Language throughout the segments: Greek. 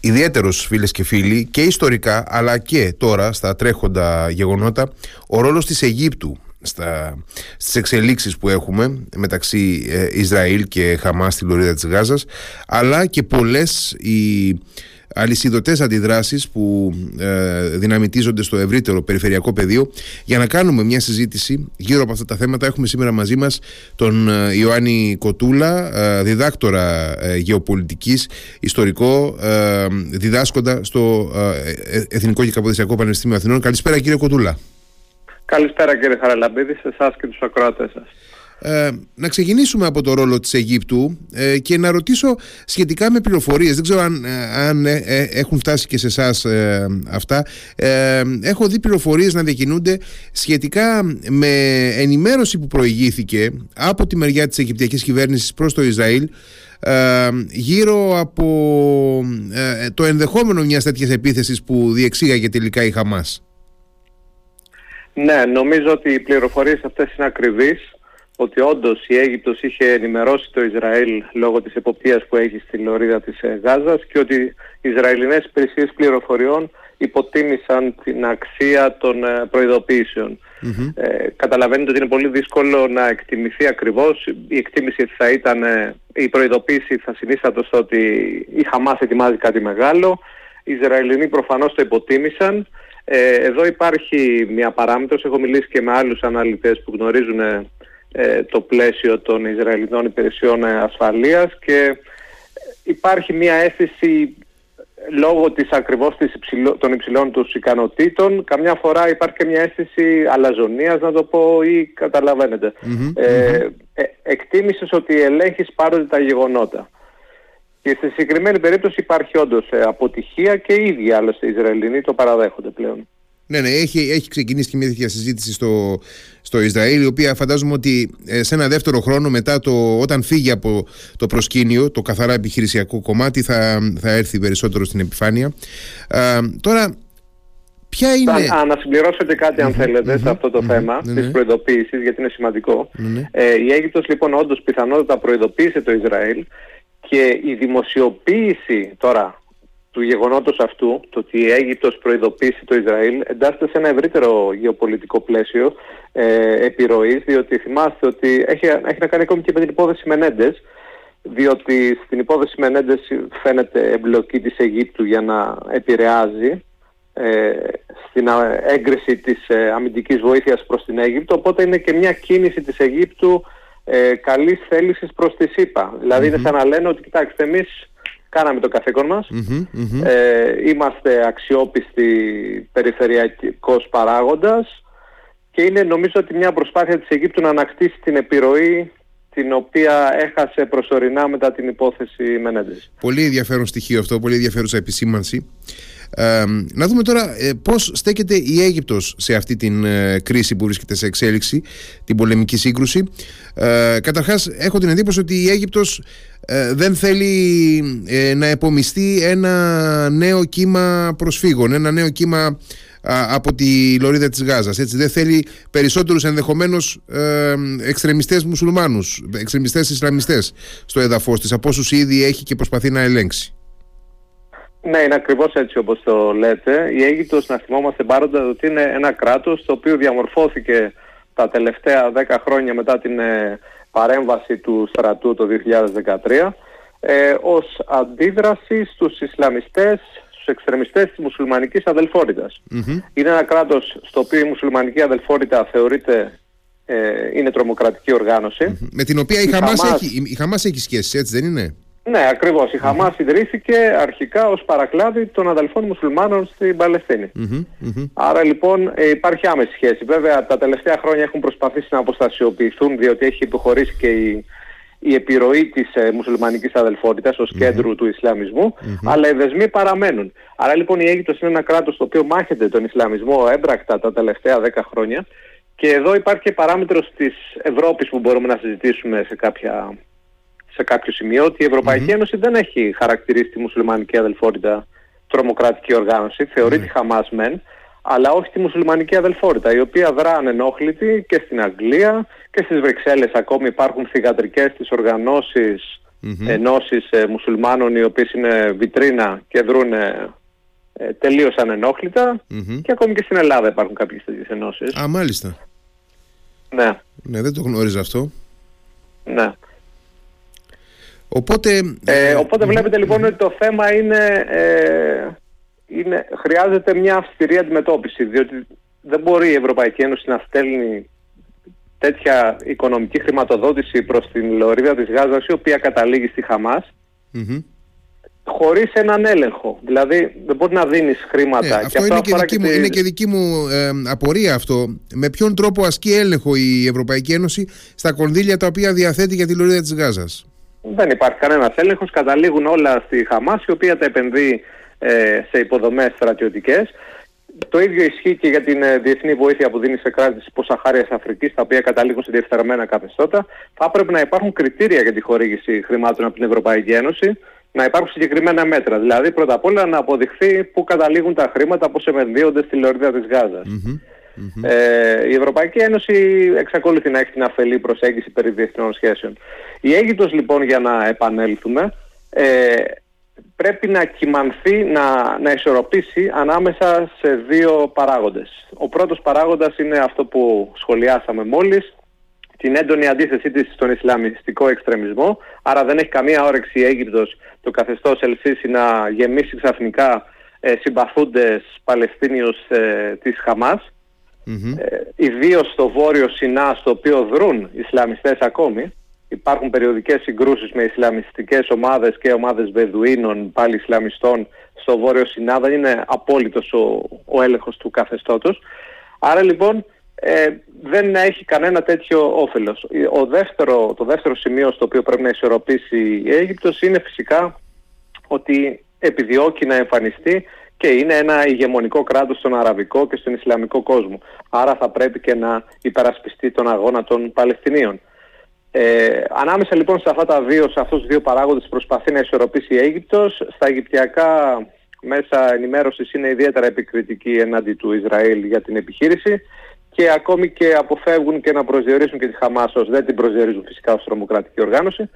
ιδιαίτερος φίλες και φίλοι και ιστορικά αλλά και τώρα στα τρέχοντα γεγονότα ο ρόλος της Αιγύπτου στα, στις εξελίξεις που έχουμε μεταξύ ε, Ισραήλ και Χαμάς στη Λωρίδα της Γάζας αλλά και πολλές οι αλυσιδωτές αντιδράσεις που ε, δυναμητίζονται στο ευρύτερο περιφερειακό πεδίο. Για να κάνουμε μια συζήτηση γύρω από αυτά τα θέματα έχουμε σήμερα μαζί μας τον ε, Ιωάννη Κοτούλα ε, διδάκτορα ε, γεωπολιτικής ιστορικό διδάσκοντα στο Εθνικό και Καποδισιακό Πανεπιστήμιο Αθηνών. Καλησπέρα κύριε Κοτούλα. Καλησπέρα κύριε Χαραλαμπίδη σε εσάς και τους ακροατές σας ε, να ξεκινήσουμε από το ρόλο της Αιγύπτου ε, και να ρωτήσω σχετικά με πληροφορίες. Δεν ξέρω αν, ε, αν έχουν φτάσει και σε εσάς αυτά. Έχω δει πληροφορίες να διακινούνται σχετικά με ενημέρωση που προηγήθηκε από τη μεριά της Αιγυπτιακής κυβέρνησης προς το Ισραήλ γύρω από το ενδεχόμενο μιας τέτοιας επίθεσης που διεξήγαγε τελικά η Χαμάς. Ναι, νομίζω ότι οι πληροφορίες αυτές είναι ακριβείς ότι όντως η Αίγυπτος είχε ενημερώσει το Ισραήλ λόγω της εποπτείας που έχει στη λωρίδα της ε, Γάζας και ότι οι Ισραηλινές υπηρεσίες πληροφοριών υποτίμησαν την αξία των ε, προειδοποιησεων Ε, καταλαβαίνετε ότι είναι πολύ δύσκολο να εκτιμηθεί ακριβώς. Η εκτίμηση θα ήταν, ε, η προειδοποίηση θα συνίστατο στο ότι η Χαμάς ετοιμάζει κάτι μεγάλο. Οι Ισραηλινοί προφανώς το υποτίμησαν. Ε, εδώ υπάρχει μια παράμετρος, έχω μιλήσει και με άλλους αναλυτές που γνωρίζουν ε, το πλαίσιο των Ισραηλινών υπηρεσιών ασφαλείας και υπάρχει μια αίσθηση λόγω της ακριβώς της των υψηλών τους ικανοτήτων καμιά φορά υπάρχει και μια αίσθηση αλαζονίας να το πω ή καταλαβαινετε ε, ε, εκτίμησες ότι ελέγχεις πάρονται τα γεγονότα. Και στη συγκεκριμένη περίπτωση υπάρχει όντως ε, αποτυχία και οι ίδιοι άλλωστε οι Ισραηλινοί το παραδέχονται πλέον ναι, ναι, έχει, έχει ξεκινήσει και μια τέτοια συζήτηση στο, στο Ισραήλ, η οποία φαντάζομαι ότι ε, σε ένα δεύτερο χρόνο μετά το, όταν φύγει από το προσκήνιο, το καθαρά επιχειρησιακό κομμάτι, θα, θα έρθει περισσότερο στην επιφάνεια. τώρα, Ποια είναι... Θα, να συμπληρώσω και κάτι αν θελετε σε αυτό το θέμα ναι, της προειδοποίησης γιατί είναι σημαντικό. Ε, η Αίγυπτος λοιπόν όντως πιθανότατα προειδοποίησε το Ισραήλ και η δημοσιοποίηση τώρα του γεγονότος αυτού, το ότι η Αίγυπτος προειδοποίησε το Ισραήλ, εντάσσεται σε ένα ευρύτερο γεωπολιτικό πλαίσιο ε, επιρροής, διότι θυμάστε ότι έχει, έχει να κάνει ακόμη και με την υπόθεση Μενέντες, διότι στην υπόθεση Μενέντες φαίνεται εμπλοκή της Αιγύπτου για να επηρεάζει ε, στην έγκριση της ε, αμυντικής βοήθειας προς την Αίγυπτο, οπότε είναι και μια κίνηση της Αιγύπτου ε, καλής θέλησης προς τη ΣΥΠΑ. Δηλαδή είναι σαν να λένε ότι κοιτάξτε εμείς κάναμε το καθήκον μας, Ε, είμαστε αξιόπιστοι περιφερειακός παράγοντας και είναι νομίζω ότι μια προσπάθεια της Αιγύπτου να ανακτήσει την επιρροή την οποία έχασε προσωρινά μετά την υπόθεση Μενέντες. Πολύ ενδιαφέρον στοιχείο αυτό, πολύ ενδιαφέρουσα επισήμανση. Ε, να δούμε τώρα ε, πώς στέκεται η Αίγυπτος σε αυτή την ε, κρίση που βρίσκεται σε εξέλιξη, την πολεμική σύγκρουση. Ε, καταρχάς έχω την εντύπωση ότι η Αίγυπτος ε, δεν θέλει να επομιστεί ένα νέο κύμα προσφύγων, ένα νέο κύμα από τη λωρίδα της Γάζας έτσι δεν θέλει περισσότερους ενδεχομένως ε, εξτρεμιστές μουσουλμάνους εξτρεμιστές Ισλαμιστές στο εδαφός της από όσους ήδη έχει και προσπαθεί να ελέγξει ναι, είναι ακριβώς έτσι όπως το λέτε. Η Αίγυπτος, να θυμόμαστε πάροντα ότι είναι ένα κράτος το οποίο διαμορφώθηκε τα τελευταία 10 χρόνια μετά την ε, παρέμβαση του στρατού το 2013 ε, ως αντίδραση στους Ισλαμιστές, στους εξτρεμιστές της μουσουλμανικής Είναι ένα κράτος στο οποίο η μουσουλμανική αδελφότητα θεωρείται ε, είναι τρομοκρατική Με την οποία η, η, Χαμάς, Χαμάς... Έχει, η Χαμάς έχει σχέση, έτσι δεν είναι; Ναι, ακριβώς. Η Χαμάς ιδρύθηκε αρχικά ως παρακλάδι των αδελφών μουσουλμάνων στην παλαιστινη Άρα λοιπόν ε, υπάρχει άμεση σχέση. Βέβαια τα τελευταία χρόνια έχουν προσπαθήσει να αποστασιοποιηθούν διότι έχει υποχωρήσει και η, η επιρροή της ε, μουσουλμανικής αδελφότητας ως κέντρου του Ισλαμισμού, αλλά οι δεσμοί παραμένουν. Άρα λοιπόν η Αίγυπτος είναι ένα κράτος το οποίο μάχεται τον Ισλαμισμό έμπρακτα τα τελευταία 10 χρόνια και εδώ υπάρχει και παράμετρος της Ευρώπης που μπορούμε να συζητήσουμε σε κάποια σε κάποιο σημείο ότι η Ευρωπαϊκή Ένωση δεν έχει χαρακτηρίσει τη μουσουλμανική αδελφότητα τρομοκρατική οργάνωση. Θεωρεί τη Χαμάς μεν, αλλά όχι τη μουσουλμανική αδελφότητα, η οποία δρά ανενόχλητη και στην Αγγλία και στις Βρυξέλλες ακόμη υπάρχουν θυγατρικές της οργανώσεις ενώσεις ε, μουσουλμάνων οι οποίες είναι βιτρίνα και δρούν ε, τελείως και ακόμη και στην Ελλάδα υπάρχουν κάποιες τέτοιες ενώσεις. Α, μάλιστα. Ναι. Ναι, δεν το γνώριζα αυτό. Ναι. Οπότε, ε, οπότε βλέπετε λοιπόν ότι το θέμα είναι, ε, είναι, χρειάζεται μια αυστηρή αντιμετώπιση διότι δεν μπορεί η Ευρωπαϊκή Ένωση να στέλνει τέτοια οικονομική χρηματοδότηση προς την λωρίδα της Γάζας η οποία καταλήγει στη χαμας χωρίς έναν έλεγχο. Δηλαδή δεν μπορεί να δίνεις χρήματα. Ναι, αυτό, είναι, και δική μου, είναι και δική μου ε, απορία αυτό. Με ποιον τρόπο ασκεί έλεγχο η Ευρωπαϊκή Ένωση στα κονδύλια τα οποία διαθέτει για τη λωρίδα της Γάζας; Δεν υπάρχει κανένας έλεγχος. Καταλήγουν όλα στη Χαμάς η οποία τα επενδύει ε, σε υποδομές στρατιωτικές. Το ίδιο ισχύει και για την ε, διεθνή βοήθεια που δίνει σε κράτη της υποσαχάρια Αφρικής, τα οποία καταλήγουν σε διεφθαρμένα καθεστώτα. Θα έπρεπε να υπάρχουν κριτήρια για τη χορήγηση χρημάτων από την Ευρωπαϊκή Ένωση, να υπάρχουν συγκεκριμένα μέτρα. Δηλαδή, πρώτα απ' όλα να αποδειχθεί πού καταλήγουν τα χρήματα, πώς επενδύονται στη λωρίδα της γαζα Ε, η Ευρωπαϊκή Ένωση εξακολουθεί να έχει την αφελή προσέγγιση περί διεθνών σχέσεων. Η Αίγυπτος λοιπόν για να επανέλθουμε ε, πρέπει να κοιμανθεί, να, να ισορροπήσει ανάμεσα σε δύο παράγοντες. Ο πρώτος παράγοντας είναι αυτό που σχολιάσαμε μόλις, την έντονη αντίθεσή της στον Ισλαμιστικό εξτρεμισμό, άρα δεν έχει καμία όρεξη η Αίγυπτος το καθεστώς Ελσίση να γεμίσει ξαφνικά ε, συμπαθούντες Παλαιστίνιους ε, της χαμας ε, ιδίως στο βόρειο Σινά, στο οποίο δρούν Ισλαμιστές ακόμη, υπάρχουν περιοδικές συγκρούσεις με Ισλαμιστικές ομάδες και ομάδες Βεδουίνων, πάλι Ισλαμιστών στο Βόρειο Σινά, δεν είναι απόλυτος ο, ο έλεγχος του καθεστώτος. Άρα λοιπόν ε, δεν έχει κανένα τέτοιο όφελος. Ο δεύτερο, το δεύτερο σημείο στο οποίο πρέπει να ισορροπήσει η Αίγυπτος είναι φυσικά ότι επιδιώκει να εμφανιστεί και είναι ένα ηγεμονικό κράτος στον αραβικό και στον ισλαμικό κόσμο. Άρα θα πρέπει και να υπερασπιστεί τον αγώνα των Παλαιστινίων. Ε, ανάμεσα λοιπόν σε αυτά τα δύο, σε αυτούς τους δύο παράγοντες προσπαθεί να ισορροπήσει η Αίγυπτος. Στα Αιγυπτιακά μέσα ενημέρωσης είναι ιδιαίτερα επικριτική εναντί του Ισραήλ για την επιχείρηση και ακόμη και αποφεύγουν και να προσδιορίσουν και τη Χαμάς ως δεν την προσδιορίζουν φυσικά ως τρομοκρατική οργάνωση.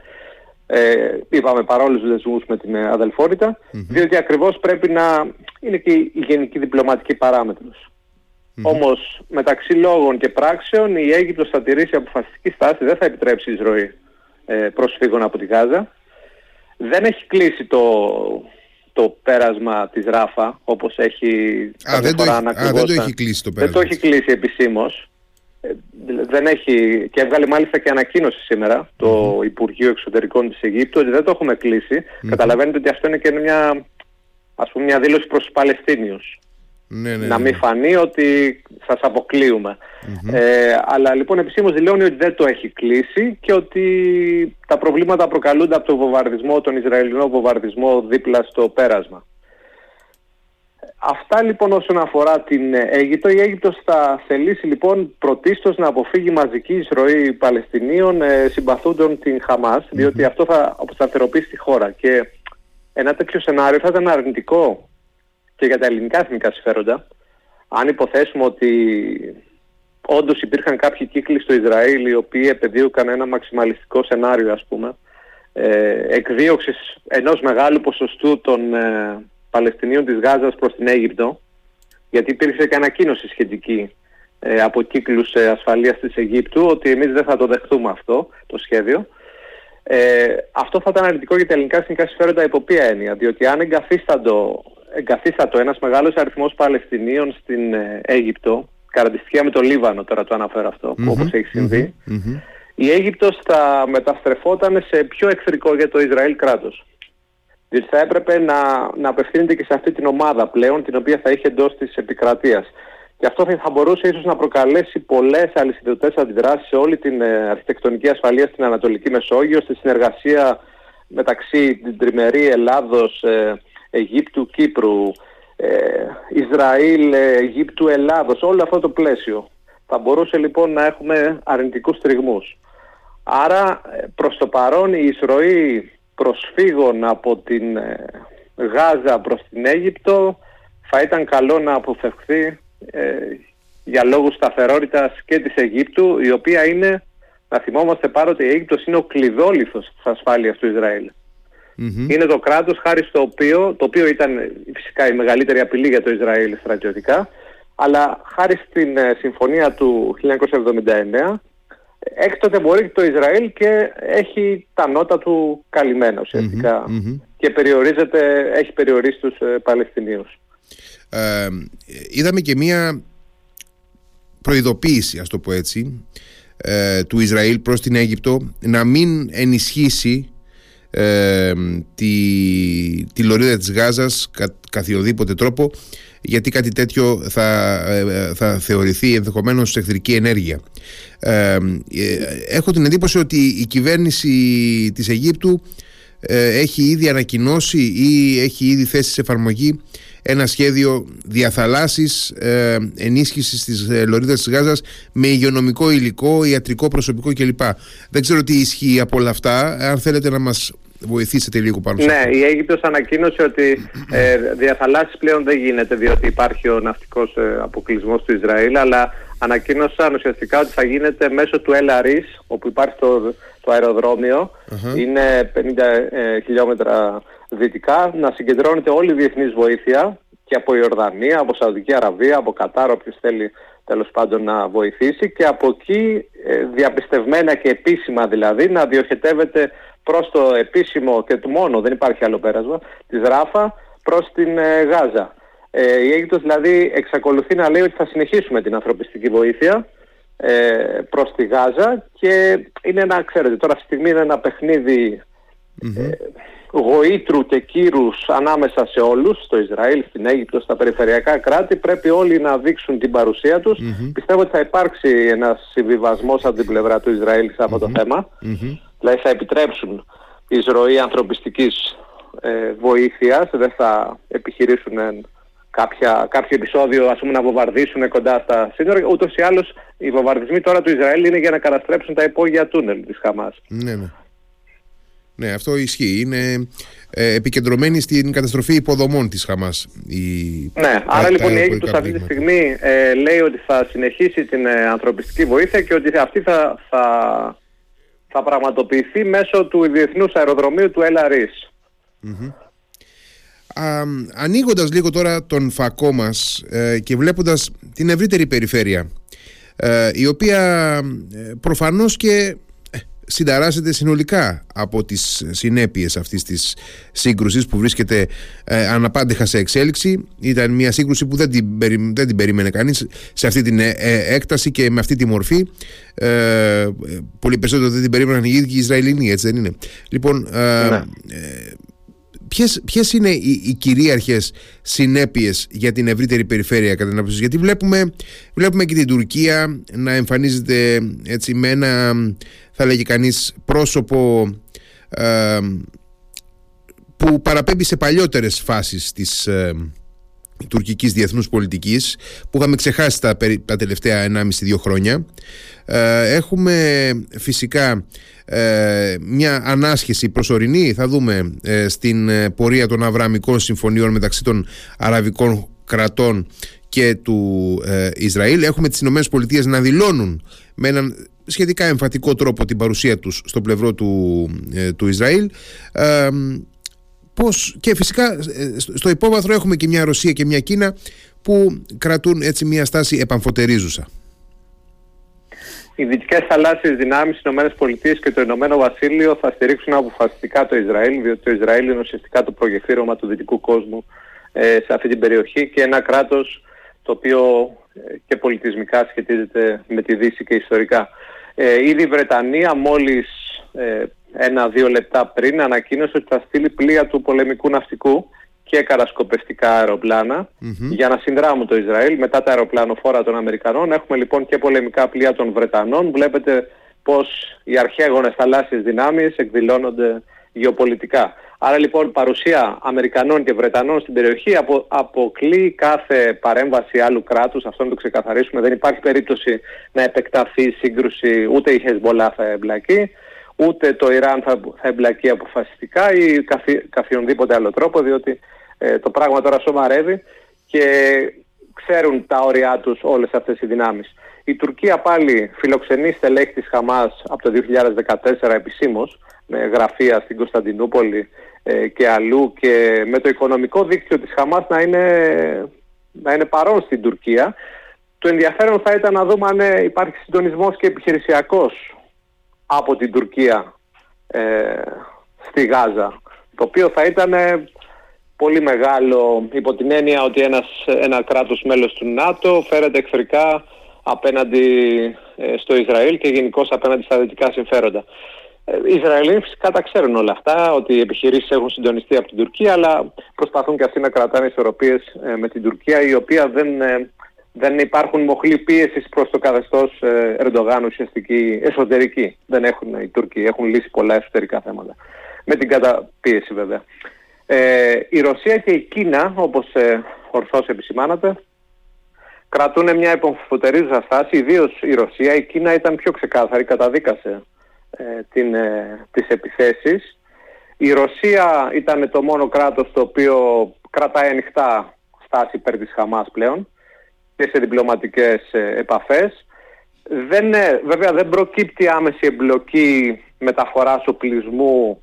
Ε, είπαμε παρόλους τους δεσμούς με την αδελφότητα, διότι ακριβώς πρέπει να είναι και η γενική διπλωματική παράμετρος. Mm-hmm. Όμως μεταξύ λόγων και πράξεων η Αίγυπτος θα τηρήσει αποφασιστική στάση, δεν θα επιτρέψει εισρωή ε, προσφύγων από τη Γάζα. Δεν έχει κλείσει το, το πέρασμα της Ράφα όπως έχει α, δεν, το έχει, α, δεν το έχει κλείσει το πέρασμα. Δεν το έχει κλείσει επισήμως. Ε, δεν έχει, και έβγαλε μάλιστα και ανακοίνωση σήμερα το Υπουργείο Εξωτερικών της Αιγύπτου ότι δεν το έχουμε Καταλαβαίνετε ότι αυτό είναι και μια, ας πούμε, μια δήλωση προς τους Παλαιστίνιους. Ναι, ναι, να ναι. μην φανεί ότι σας αποκλειουμε Ε, αλλά λοιπόν επισήμως δηλώνει ότι δεν το έχει κλείσει και ότι τα προβλήματα προκαλούνται από τον βομβαρδισμό, τον Ισραηλινό βομβαρδισμό δίπλα στο πέρασμα. Αυτά λοιπόν όσον αφορά την Αίγυπτο. Η Αίγυπτος θα θελήσει λοιπόν πρωτίστως να αποφύγει μαζική εισρωή Παλαιστινίων ε, συμπαθούντων την Χαμάς, διότι αυτό θα αποσταθεροποιήσει τη χώρα. Και ένα τέτοιο σενάριο θα ήταν αρνητικό και για τα ελληνικά εθνικά συμφέροντα, αν υποθέσουμε ότι όντως υπήρχαν κάποιοι κύκλοι στο Ισραήλ οι οποίοι επεδίωκαν ένα μαξιμαλιστικό σενάριο ας πούμε, ε, εκδίωξης ενός μεγάλου ποσοστού των ε, Παλαιστινίων της Γάζας προς την Αίγυπτο, γιατί υπήρξε και ανακοίνωση σχετική ε, από κύκλους ε, ασφαλείας της Αιγύπτου ότι εμείς δεν θα το δεχτούμε αυτό το σχέδιο. Ε, αυτό θα ήταν αρνητικό για τα ελληνικά εθνικά συμφέροντα υπό ποια έννοια, διότι αν εγκαθίσταντο εγκαθίστατο ένας μεγάλος αριθμός Παλαιστινίων στην ε, Αίγυπτο, κατά με το Λίβανο τώρα το αναφέρω αυτό, mm-hmm, όπως έχει συμβεί, mm-hmm, η Αίγυπτος θα μεταστρεφόταν σε πιο εχθρικό για το Ισραήλ κράτος. Διότι θα έπρεπε να, να απευθύνεται και σε αυτή την ομάδα πλέον, την οποία θα είχε εντός της επικρατείας. Και αυτό θα μπορούσε ίσως να προκαλέσει πολλές αλυσιδωτές αντιδράσεις σε όλη την ε, αρχιτεκτονική ασφαλεία στην Ανατολική Μεσόγειο, στη συνεργασία μεταξύ την τριμερή Ελλάδος, ε, Αιγύπτου, Κύπρου, ε, Ισραήλ, ε, Αιγύπτου, Ελλάδος, όλο αυτό το πλαίσιο. Θα μπορούσε λοιπόν να έχουμε αρνητικούς τριγμούς. Άρα ε, προς το παρόν η εισρωή προσφύγων από την Γάζα προς την Αίγυπτο θα ήταν καλό να αποφευχθεί για λόγους σταθερότητας και της Αιγύπτου η οποία είναι να θυμόμαστε πάρα ότι η Αίγυπτος είναι ο κλειδόλιθος της ασφάλειας του ισραηλ Είναι το κράτος χάρη στο οποίο, το οποίο ήταν φυσικά η μεγαλύτερη απειλή για το Ισραήλ στρατιωτικά, αλλά χάρη στην ε, συμφωνία του 1979 έκτοτε μπορεί το Ισραήλ και έχει τα νότα του καλυμμένα και περιορίζεται, έχει περιορίσει τους ε, Παλαιστινίους. Ε, είδαμε και μία προειδοποίηση, ας το πω έτσι, ε, του Ισραήλ προς την Αίγυπτο να μην ενισχύσει ε, τη, τη λωρίδα της Γάζας κα, καθιοδήποτε τρόπο γιατί κάτι τέτοιο θα, ε, θα θεωρηθεί ενδεχομένως εχθρική ενέργεια. Ε, έχω την εντύπωση ότι η κυβέρνηση της Αιγύπτου έχει ήδη ανακοινώσει ή έχει ήδη θέσει σε εφαρμογή ένα σχέδιο διαθαλάσσης ε, ενίσχυσης της ε, λωρίδας της Γάζας με υγειονομικό υλικό, ιατρικό προσωπικό κλπ. Δεν ξέρω τι ισχύει από όλα αυτά. Αν θέλετε να μας βοηθήσετε λίγο πάνω σε Ναι, η Αίγυπτος ανακοίνωσε ότι ε, διαθαλάσσης πλέον δεν γίνεται διότι υπάρχει ο ναυτικός ε, αποκλεισμός του Ισραήλ αλλά ανακοίνωσαν ουσιαστικά ότι θα γίνεται μέσω του Ελαρίς όπου υπάρχει το, το αεροδρομιο είναι 50 ε, χιλιόμετρα δυτικά. Να συγκεντρώνεται όλη η διεθνής βοήθεια και από Ιορδανία, από Σαουδική Αραβία, από Κατάρ, όποιος θέλει τέλος πάντων να βοηθήσει. Και από εκεί ε, διαπιστευμένα και επίσημα δηλαδή να διοχετεύεται προς το επίσημο και το μόνο, δεν υπάρχει άλλο πέρασμα, της Ράφα προς την ε, Γάζα. Ε, η Αίγυπτος δηλαδή εξακολουθεί να λέει ότι θα συνεχίσουμε την ανθρωπιστική βοήθεια ε, προς τη Γάζα και είναι ένα, ξέρετε, τώρα στη στιγμή είναι ένα γοήτρου και κύρους ανάμεσα σε όλους, στο Ισραήλ, στην Αίγυπτο, στα περιφερειακά κράτη, πρέπει όλοι να δείξουν την παρουσία τους. Πιστεύω ότι θα υπάρξει ένας συμβιβασμός από την πλευρά του Ισραήλ σε αυτό το θέμα. Δηλαδή θα επιτρέψουν εισρωή ανθρωπιστικής ε, βοήθειας, δεν θα επιχειρήσουν κάποια, κάποιο επεισόδιο ας πούμε, να βομβαρδίσουν κοντά στα σύνορα. Ούτως ή άλλως οι βομβαρδισμοί τώρα του Ισραήλ είναι για να καταστρέψουν τα υπόγεια τούνελ της Χαμάς. Ναι, ναι. Ναι, αυτό ισχύει. Είναι ε, επικεντρωμένη στην καταστροφή υποδομών της Χαμάς. Η... Ναι, άρα λοιπόν η Αίγυπτος αυτή τη στιγμή ε, λέει ότι θα συνεχίσει την ε, ανθρωπιστική βοήθεια και ότι αυτή θα, θα, θα πραγματοποιηθεί μέσω του διεθνούς αεροδρομίου του Ελαρίς. Mm-hmm. ανοίγοντας λίγο τώρα τον φακό μας ε, και βλέποντας την ευρύτερη περιφέρεια η οποία προφανώς και συνταράσσεται συνολικά από τις συνέπειες αυτής της σύγκρουσης που βρίσκεται ε, αναπάντεχα σε εξέλιξη. Ήταν μια σύγκρουση που δεν την, δεν την περίμενε κανείς σε αυτή την ε, ε, έκταση και με αυτή τη μορφή. Ε, πολύ περισσότερο δεν την περίμεναν οι ίδιοι οι Ισραηλινοί έτσι δεν είναι. Λοιπόν ναι. ποιες, ποιες είναι οι, οι κυρίαρχες συνέπειες για την ευρύτερη περιφέρεια κατά την άποψη; Γιατί βλέπουμε, βλέπουμε και την Τουρκία να εμφανίζεται έτσι με ένα θα λέγει κανείς πρόσωπο ε, που παραπέμπει σε παλιότερες φάσεις της ε, τουρκικής διεθνούς πολιτικής που είχαμε ξεχάσει τα, τα τελευταία 1,5-2 χρόνια. Ε, έχουμε φυσικά ε, μια ανάσχεση προσωρινή. Θα δούμε ε, στην πορεία των Αβραμικών συμφωνιών μεταξύ των αραβικών κρατών και του Ισραήλ. Έχουμε τις Ηνωμένες Πολιτείες να δηλώνουν με έναν σχετικά εμφατικό τρόπο την παρουσία τους στο πλευρό του, του Ισραήλ πώς, και φυσικά στο υπόβαθρο έχουμε και μια Ρωσία και μια Κίνα που κρατούν έτσι μια στάση επαμφωτερίζουσα οι δυτικές θαλάσσιες δυνάμεις, οι ΗΠΑ και το Ηνωμένο Βασίλειο θα στηρίξουν αποφασιστικά το Ισραήλ, διότι το Ισραήλ είναι ουσιαστικά το προγεφύρωμα του δυτικού κόσμου ε, σε αυτή την περιοχή και ένα κράτος το οποίο ε, και πολιτισμικά σχετίζεται με τη Δύση και ιστορικά. Ε, ήδη η Βρετανία μόλις ε, ένα-δύο λεπτά πριν ανακοίνωσε ότι θα στείλει πλοία του πολεμικού ναυτικού και καρασκοπευτικά για να συνδράμουν το Ισραήλ μετά τα αεροπλανοφόρα των Αμερικανών. Έχουμε λοιπόν και πολεμικά πλοία των Βρετανών. Βλέπετε πως οι αρχαίγονες θαλάσσιες δυνάμεις εκδηλώνονται γεωπολιτικά. Άρα λοιπόν παρουσία Αμερικανών και Βρετανών στην περιοχή απο, αποκλεί κάθε παρέμβαση άλλου κράτους, αυτό να το ξεκαθαρίσουμε. Δεν υπάρχει περίπτωση να επεκταθεί η σύγκρουση, ούτε η Χεσμολά θα εμπλακεί, ούτε το Ιράν θα, θα εμπλακεί αποφασιστικά ή καθιονδήποτε άλλο τρόπο, διότι ε, το πράγμα τώρα σομαρεύει και ξέρουν τα όρια τους όλες αυτές οι δυνάμεις. Η Τουρκία πάλι φιλοξενεί στελέχη της Χαμάς από το 2014 επισήμως με γραφεία στην Κωνσταντινούπολη ε, και αλλού και με το οικονομικό δίκτυο της Χαμάς να είναι, να είναι παρόν στην Τουρκία. Το ενδιαφέρον θα ήταν να δούμε αν υπάρχει συντονισμός και επιχειρησιακός από την Τουρκία ε, στη Γάζα το οποίο θα ήταν πολύ μεγάλο υπό την έννοια ότι ένας, ένα κράτος μέλος του ΝΑΤΟ φέρεται εχθρικά απέναντι ε, στο Ισραήλ και γενικώς απέναντι στα δυτικά συμφέροντα. Ε, οι Ισραηλοί φυσικά τα ξέρουν όλα αυτά, ότι οι επιχειρήσεις έχουν συντονιστεί από την Τουρκία, αλλά προσπαθούν και αυτοί να κρατάνε ισορροπίες ε, με την Τουρκία, η οποία δεν, δεν υπάρχουν μοχλή πίεσης προς το καθεστώς Ερντογάν ουσιαστική εσωτερική. Δεν έχουν οι Τούρκοι, έχουν λύσει πολλά εσωτερικά θέματα. Με την καταπίεση βέβαια. Ε, η Ρωσία και η Κίνα, όπως ε, ορθώς επισημάνατε, κρατούν μια υπομφωτερίζουσα στάση, ιδίως η Ρωσία. Η Κίνα ήταν πιο ξεκάθαρη, καταδίκασε ε, την, ε, τις επιθέσεις. Η Ρωσία ήταν το μόνο κράτος το οποίο κρατάει ανοιχτά στάση υπέρ της Χαμάς πλέον και σε διπλωματικές ε, επαφές. Δεν, βέβαια δεν προκύπτει άμεση εμπλοκή μεταφοράς οπλισμού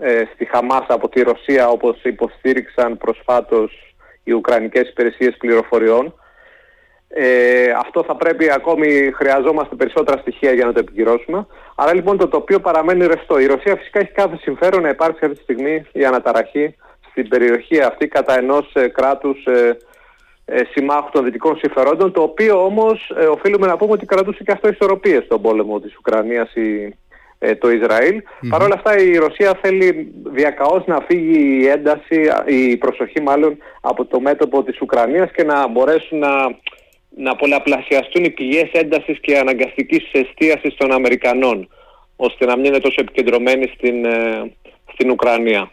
ε, στη Χαμάς από τη Ρωσία όπως υποστήριξαν προσφάτως οι Ουκρανικές υπηρεσίες πληροφοριών. Ε, αυτό θα πρέπει ακόμη, χρειαζόμαστε περισσότερα στοιχεία για να το επικυρώσουμε. Άρα λοιπόν το τοπίο παραμένει ρευστό. Η Ρωσία φυσικά έχει κάθε συμφέρον να υπάρξει αυτή τη στιγμή η αναταραχή στην περιοχή αυτή κατά ενός ε, κράτους ε, ε, συμμάχου των δυτικών συμφερόντων, το οποίο όμως ε, οφείλουμε να πούμε ότι κρατούσε και αυτό ισορροπίες στον πόλεμο της Ουκρανίας η, ε, το Ισραήλ. Mm-hmm. Παρ' όλα αυτά η Ρωσία θέλει διακαώς να φύγει η ένταση, η προσοχή μάλλον από το μέτωπο της Ουκρανίας και να μπορέσουν να, να πολλαπλασιαστούν οι πηγές έντασης και αναγκαστικής εστίασης των Αμερικανών ώστε να μην είναι τόσο επικεντρωμένοι στην, ε, στην Ουκρανία.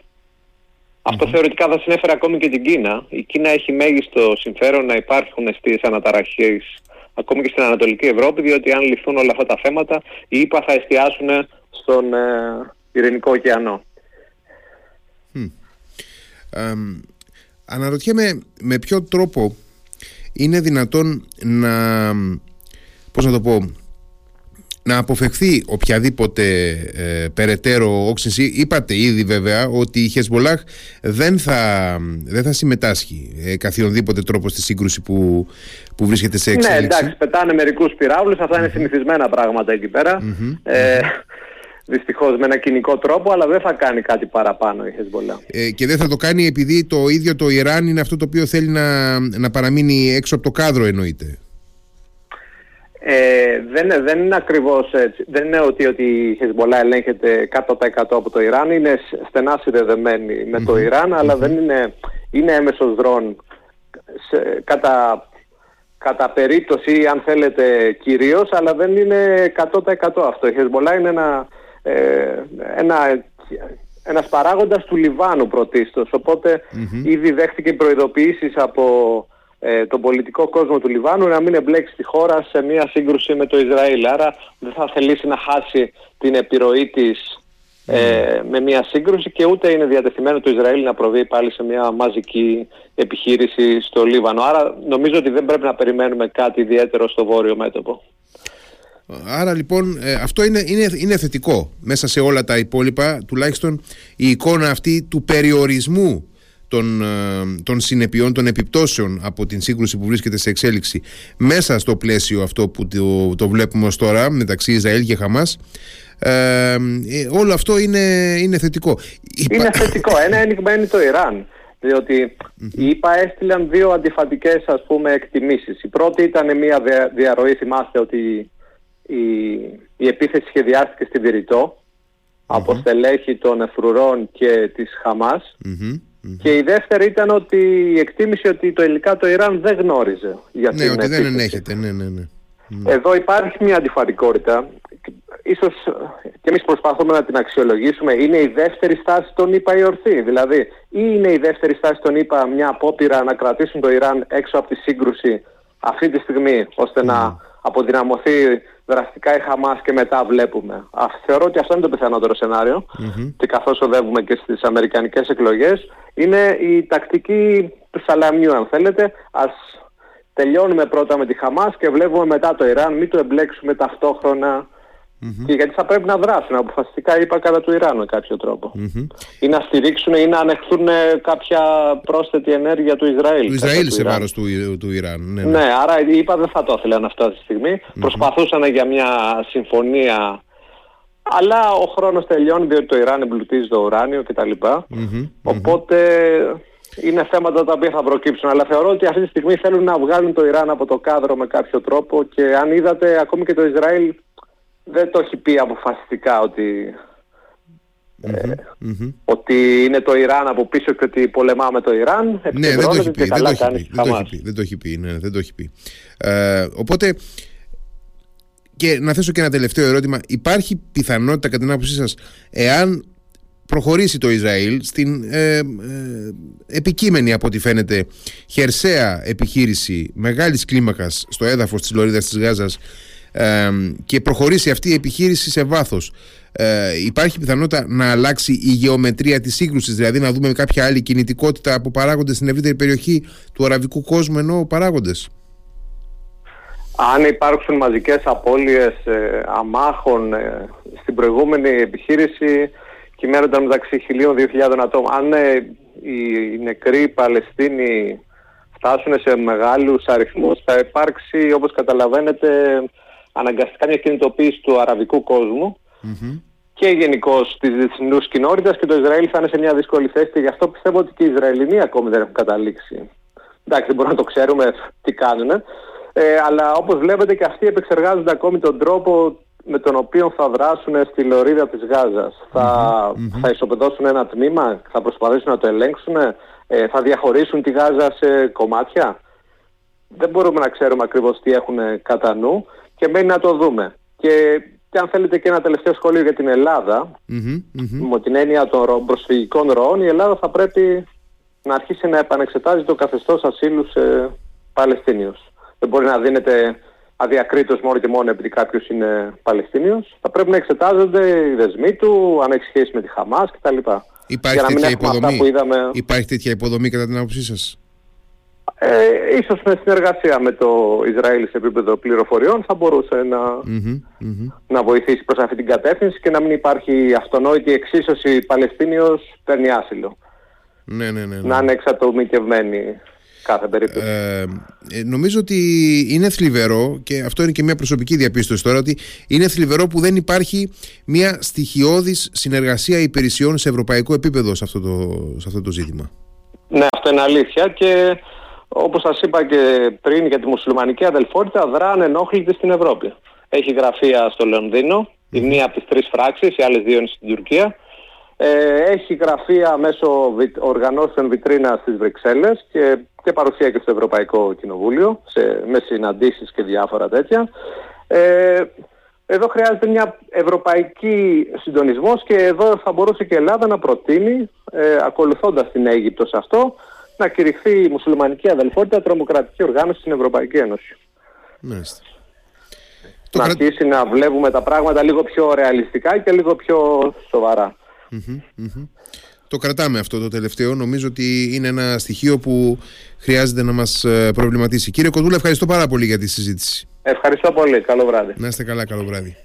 Αυτό θεωρητικά θα συνέφερε ακόμη και την Κίνα. Η Κίνα έχει μέγιστο συμφέρον να υπάρχουν αιστείες αναταραχές ακόμη και στην Ανατολική Ευρώπη, διότι αν λυθούν όλα αυτά τα θέματα, οι ΙΠΑ θα εστιάσουν στον ε, Ειρηνικό ωκεανό. Ε, αναρωτιέμαι με ποιο τρόπο είναι δυνατόν να, πώς να το πω, να αποφευχθεί οποιαδήποτε ε, περαιτέρω όξυνση. Είπατε ήδη βέβαια ότι η Χεσμολάχ δεν θα, δεν θα συμμετάσχει ε, καθιονδήποτε τρόπο στη σύγκρουση που, που βρίσκεται σε εξέλιξη. Ναι, εντάξει, πετάνε μερικούς πυράβλους, αυτά είναι συνηθισμένα πράγματα εκεί πέρα. Ε, Δυστυχώς με ένα κοινικό τρόπο, αλλά δεν θα κάνει κάτι παραπάνω η Χεσμολά. Ε, και δεν θα το κάνει επειδή το ίδιο το Ιράν είναι αυτό το οποίο θέλει να, να παραμείνει έξω από το κάδρο, εννοείται. Ε, δεν, δεν είναι ακριβώς έτσι. Δεν είναι ότι, ότι η Χεσμολά ελέγχεται 100% από το Ιράν. Είναι στενά συνδεδεμένη με το Ιράν, αλλά δεν είναι, είναι έμεσος δρόν σε, κατά, κατά περίπτωση, αν θέλετε, κυρίως, αλλά δεν είναι 100% αυτό. Η Χεσμολά είναι ένα, ε, ένα, ένας παράγοντας του Λιβάνου πρωτίστως. ήδη δέχτηκε προειδοποιήσεις από ε, τον πολιτικό κόσμο του Λιβάνου να μην εμπλέξει τη χώρα σε μια σύγκρουση με το Ισραήλ. Άρα δεν θα θελήσει να χάσει την επιρροή της ε, με μια σύγκρουση και ούτε είναι διατεθειμένο το Ισραήλ να προβεί πάλι σε μια μαζική επιχείρηση στο Λίβανο. Άρα νομίζω ότι δεν πρέπει να περιμένουμε κάτι ιδιαίτερο στο βόρειο μέτωπο. Άρα λοιπόν ε, αυτό είναι, είναι, είναι θετικό μέσα σε όλα τα υπόλοιπα τουλάχιστον η εικόνα αυτή του περιορισμού των, ε, των συνεπειών, των επιπτώσεων από την σύγκρουση που βρίσκεται σε εξέλιξη μέσα στο πλαίσιο αυτό που το, το βλέπουμε ως τώρα μεταξύ Ισραήλ και Χαμάς ε, ε όλο αυτό είναι, είναι θετικό. Είναι θετικό. Ένα ένιγμα είναι το Ιράν. Διότι οι ΙΠΑ έστειλαν δύο αντιφατικές ας πούμε εκτιμήσεις. Η πρώτη ήταν μια διαρροή, θυμάστε ότι η, η επίθεση σχεδιάστηκε στην Βηρητό από στελέχη των Εφρουρών και της χαμας και η δεύτερη ήταν ότι η εκτίμηση ότι το υλικά το Ιράν δεν γνώριζε για ναι, ότι δεν ενέχεται, ναι, ναι, ναι. Εδώ υπάρχει μια αντιφατικότητα. Ίσως και εμείς προσπαθούμε να την αξιολογήσουμε. Είναι η δεύτερη στάση των ΗΠΑ η ορθή. Δηλαδή, ή είναι η δεύτερη στάση των ΗΠΑ μια απόπειρα να κρατήσουν το Ιράν έξω από τη σύγκρουση αυτή τη στιγμή, ώστε να αποδυναμωθεί δραστικά η Χαμάς και μετά βλέπουμε. Α, θεωρώ ότι αυτό είναι το πιθανότερο και καθώς οδεύουμε και στις αμερικανικές εκλογές είναι η τακτική του σαλαμιού αν θέλετε. Ας τελειώνουμε πρώτα με τη Χαμάς και βλέπουμε μετά το Ιράν, μην το εμπλέξουμε ταυτόχρονα και γιατί θα πρέπει να δράσουν αποφασιστικά, είπα, κατά του Ιράν με κάποιο Ή να στηρίξουν ή να ανεχθούν κάποια πρόσθετη ενέργεια του Ισραήλ. Του Ισραήλ σε βάρος του, του Ιράν. Ναι, ναι. ναι, άρα είπα δεν θα το ήθελαν αυτή τη στιγμη Προσπαθούσαν για μια συμφωνία. Αλλά ο χρόνος τελειώνει διότι το Ιράν εμπλουτίζει το ουράνιο κτλ. οποτε είναι θέματα τα οποία θα προκύψουν. Αλλά θεωρώ ότι αυτή τη στιγμή θέλουν να βγάλουν το Ιράν από το κάδρο με κάποιο τρόπο και αν είδατε ακόμη και το Ισραήλ δεν το έχει πει αποφασιστικά ότι, ε, ότι είναι το Ιράν από πίσω και ότι πολεμάμε το Ιράν. Ναι, δεν το έχει πει. Δεν το έχει πει, δεν το έχει πει. Δεν το έχει πει. Ναι, δεν το έχει πει. Ε, οπότε, και να θέσω και ένα τελευταίο ερώτημα. Υπάρχει πιθανότητα κατά την άποψή σας, εάν προχωρήσει το Ισραήλ στην ε, ε, επικείμενη από ό,τι φαίνεται χερσαία επιχείρηση μεγάλης κλίμακας στο έδαφος της Λωρίδας της Γάζας και προχωρήσει αυτή η επιχείρηση σε βάθος. Ε, υπάρχει πιθανότητα να αλλάξει η γεωμετρία της σύγκρουσης δηλαδή να δούμε κάποια άλλη κινητικότητα από παράγοντες στην ευρύτερη περιοχή του αραβικού κόσμου ενώ παράγοντες. Αν υπάρξουν μαζικές απώλειες ε, αμάχων ε, στην προηγούμενη επιχείρηση κυμαίνονταν μεταξύ 1.000-2.000 ατόμων. Αν ε, οι νεκροί Παλαιστίνοι φτάσουν σε μεγάλους αριθμούς θα υπάρξει όπως καταλαβαίνετε αναγκαστικά μια κινητοποίηση του αραβικού και γενικώς της διεθνούς κοινότητας και το Ισραήλ θα είναι σε μια δύσκολη θέση και γι' αυτό πιστεύω ότι και οι Ισραηλινοί ακόμη δεν έχουν καταλήξει. Εντάξει, δεν μπορούμε να το ξέρουμε τι κάνουν. Ε, αλλά όπως βλέπετε και αυτοί επεξεργάζονται ακόμη τον τρόπο με τον οποίο θα δράσουν στη λωρίδα της Γάζας. Θα, θα ισοπεδώσουν ένα τμήμα, θα προσπαθήσουν να το ελέγξουν, ε, θα διαχωρίσουν τη Γάζα σε κομμάτια. Δεν μπορούμε να ξέρουμε ακριβώς τι έχουν κατά νου και μένει να το δούμε. Και, και αν θέλετε και ένα τελευταίο σχόλιο για την ελλαδα με την έννοια των προσφυγικών ροών, η Ελλάδα θα πρέπει να αρχίσει να επανεξετάζει το καθεστώς ασύλου σε Παλαιστίνιους. Δεν μπορεί να δίνεται αδιακρίτως μόνο και μόνο επειδή κάποιος είναι Παλαιστίνιος. Θα πρέπει να εξετάζονται οι δεσμοί του, αν έχει σχέση με τη Χαμάς κτλ. Υπάρχει, τέτοια υποδομή; Υπάρχει τέτοια υποδομή κατά την άποψή σας; Ε, ίσως με συνεργασία με το Ισραήλ σε επίπεδο πληροφοριών θα μπορούσε να, να βοηθήσει προς αυτή την κατεύθυνση και να μην υπάρχει αυτονόητη εξίσωση Παλαιστίνιος παίρνει άσυλο. Ναι, ναι, ναι, ναι. Να είναι εξατομικευμένη κάθε περίπτωση. Ε, ε, νομίζω ότι είναι θλιβερό και αυτό είναι και μια προσωπική διαπίστωση τώρα ότι είναι θλιβερό που δεν υπάρχει μια στοιχειώδης συνεργασία υπηρεσιών σε ευρωπαϊκό επίπεδο σε αυτό το, σε αυτό το ζήτημα. Ναι, αυτό είναι αλήθεια και όπως σας είπα και πριν για τη μουσουλμανική αδελφότητα, δράνε ενόχλητη στην Ευρώπη. Έχει γραφεία στο Λονδίνο, η μία από τις τρεις φράξεις, οι άλλες δύο είναι στην Τουρκία. Ε, έχει γραφεία μέσω οργανώσεων βιτρίνα στις Βρυξέλλες και, και παρουσία και στο Ευρωπαϊκό Κοινοβούλιο, σε, με συναντήσεις και διάφορα τέτοια. Ε, εδώ χρειάζεται μια ευρωπαϊκή συντονισμός και εδώ θα μπορούσε και η Ελλάδα να προτείνει, ε, ακολουθώντας την Αίγυπτος σε αυτό, να κηρυχθεί η μουσουλμανική αδελφότητα τρομοκρατική οργάνωση στην Ευρωπαϊκή Ένωση. Μάλιστα. Να αρχίσει να βλέπουμε τα πράγματα λίγο πιο ρεαλιστικά και λίγο πιο σοβαρα Το κρατάμε αυτό το τελευταίο. Νομίζω ότι είναι ένα στοιχείο που χρειάζεται να μας ε, προβληματίσει. Κύριε Κοντούλα, ευχαριστώ πάρα πολύ για τη συζήτηση. Ευχαριστώ πολύ. Καλό βράδυ. Να είστε καλά. Καλό βράδυ.